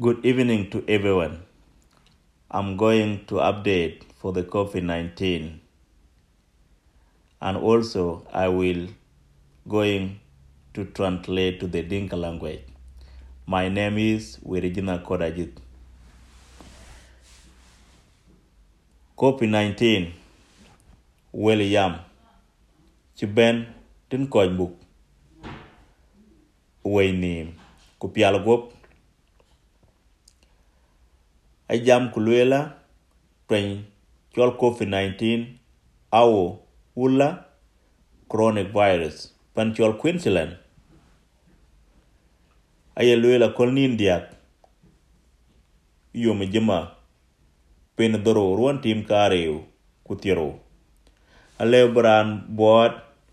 Good evening to everyone. I'm going to update for the COVID-19 and also I will going to translate to the Dinka language. My name is Wirijina Kodajit. COVID-19 William Chiben tin koy way ay jam ku luela twen chol COVID-19 awo wula chronic virus. Pan chol Queensland. Aye luela kol nin diak yom jema pen doro ruan tim kareu ku tiro ale bran boat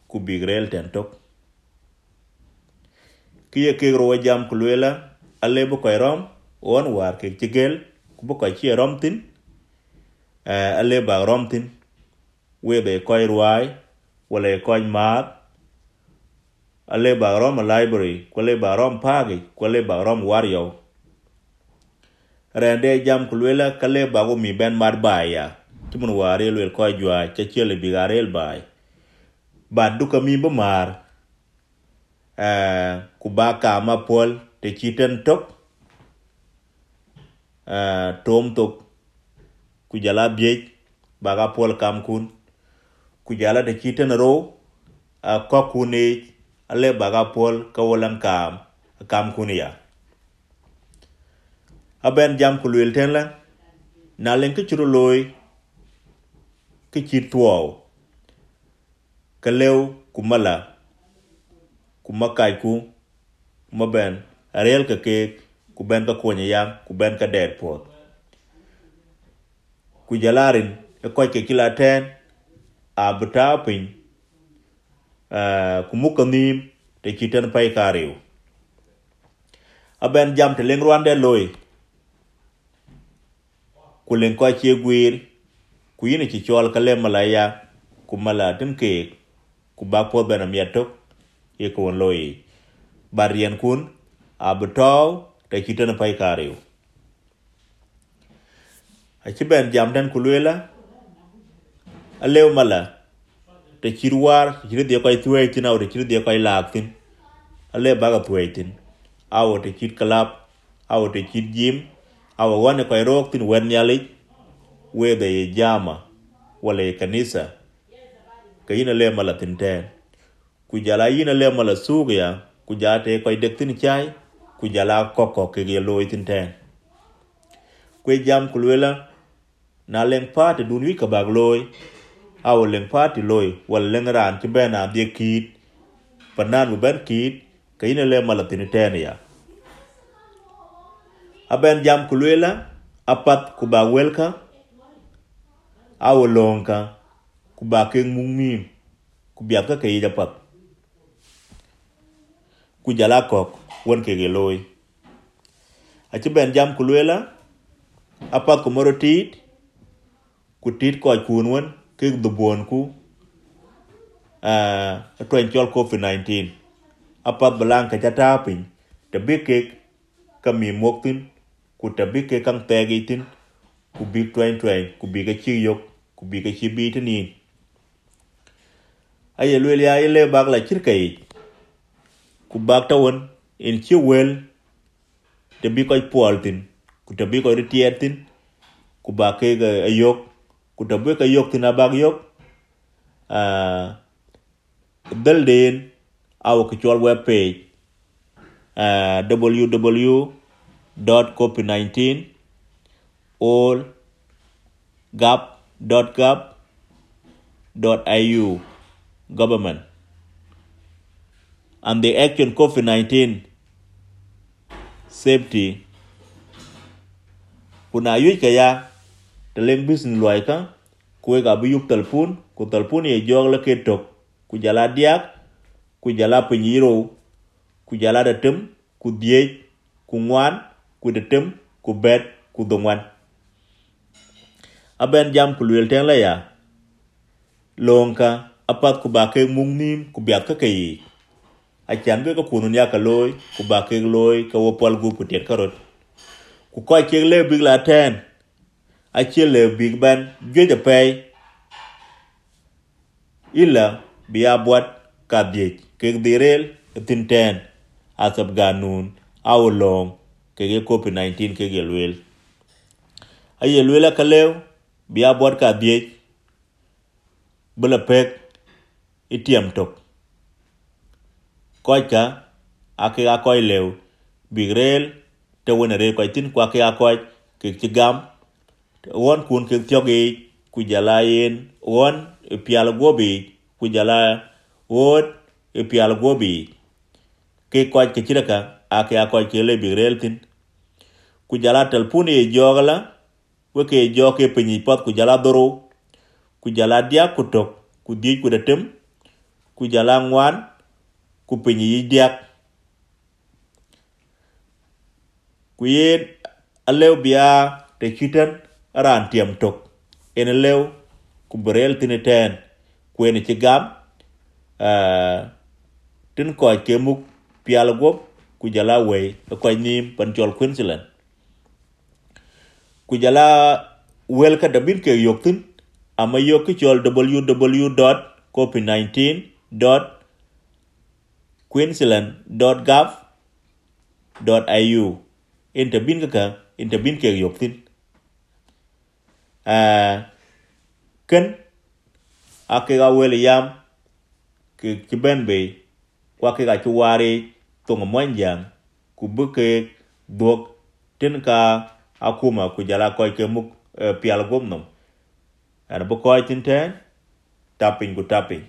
ku bigrel ten tok. Kiye kegro wa jam ku luela ale bu koy rom on war ke tigel ku bu koy chi romtin eh, uh, ale ba romtin we be koy ruai wala koy mat ale ba rom library ku le ba rom pagi ku le ba rom wario rende jam ku luela kale ba go mi ben mar baya timun wari luel koy jwa cha chele bigarel bay ba duka mi ba mar uh, ku ba ka ma pol te chiten top uh, tom tok ku jala biej ba ga pol kam kun. Ku jala de kiten ro uh, ko kune ale ba ga pol ka wolan kam kam kun ya aben jam ku lwel ten la na len ke churu loy ke chit tuo ka lew ku mala ku makai ku ma ben ariel ka kek ku ben ka kuonye yang ku ben ka der pot ku jalarin e koy ke kila e, ten a bata piny uh, ku mukanim te chiten pai ka kariu aben jam te leng rwande loy ku len koy che gwir ku yini ci chol ka le malaya ku mala tin ke ku ba po ben am yatok ye ko won loy barien kun abtaw te chiten pai kariu a ci ben jam den ku lela a lew mala. Te chirwar chiri de koy tuwe tin aw te chiri de koy lak tin a le baga tuwe tin aw te chit kalap aw te chit jim aw wane koy rok tin wen nyalik we de jama wala kanisa. Ka yina le mala tin ten ku jala yina le mala sugya ku jate koy dek tin chai ku jala koko ke ge loy tin ten kwe jam ku lela na leng pati dun wi ka bag loy aw leng pati loy wal leng ran ti ben am de kit panan bu ben kit ka ina le mala tin ten ya aben jam ku lela apat ku ba welka aw lonka ku ba ke mung mim ku biap ka ke japat ku jala koko won ke ge loy. A ci ben jam ku lela apat ku moro tit ku tit ko kun won ke du bon ku uh, twen chol covid-19 apat balang ka jata pin te bi ke ka mi mok tin ku te bi ke kang tegi tin ku bi twen twen ku bi ga chi yok ku bi ga chi bi tin ni aye lwel ya ile bag la chirkai ku bag ta won in chi wel te bi ko pol tin ku te bi ko ritiet tin ku ba ke ga ayok ku te bi ka yok tin abag yok uh, dal den aw ko chol web page uh, www.copy19 all gap.gap.au government. And the action COVID-19 safety kuna yuj ka ya leng business loy ka kwe ga bi yuk telpun ku telpun ye jog la ke tok ku jala diak ku jala penyiro ku jala da tem ku diej ku ngwan ku da tem ku bet ku dongwan aben jam ku lwel ten la ya? Lonka apat ku ba ke mung nim ku biat ka kai a chan be ka kunun ya ka loy ku ba ke loy ka wo pal gu ku tiet karot. Ku ko ke le big la ten a che le big ban je de pe ila biya bwat ka die ke direl, tin ten. Asab ganun awolong ke ge covid 19 ke ge lwel. Ye lwel ka lew biya bwat ka die bula pek, itiam tok. Koy ka ake ga koy lew bigrel te wona re koy tin kwa ke ga koy ke won kun ke tyoge ku jala yen. Won pial gobi ku jala wot pial gobi ke koy ke chiraka ake ga koy ke le bigrel tin. Ku jala telpuni e jogla we ke joke pinyi pot ku jala doro ku jala dia kutok ku di ku detem ku jala ngwan ku pinyi yi diak. Ku yen alew biya te chitan aran tiam tok. En alew ku berel tini ten. Ku en ci gam eh, uh, tin ko ke muk pial gop ku jala wey ko nim pan chol Queensland. Ku jala wel ka dabin ke yoktin ama yok ki chol www.covid19 queensland.gov.au inte bin kaka inte bin ke yok tin. À ken ake ga wel yam. Ke ke ben be kwa ke ga chuwari tunga monjang ku buke dok tin ka akuma ku jala ko ke muk uh, pial gomnom ana bu ko tin ten tapping ku tapping.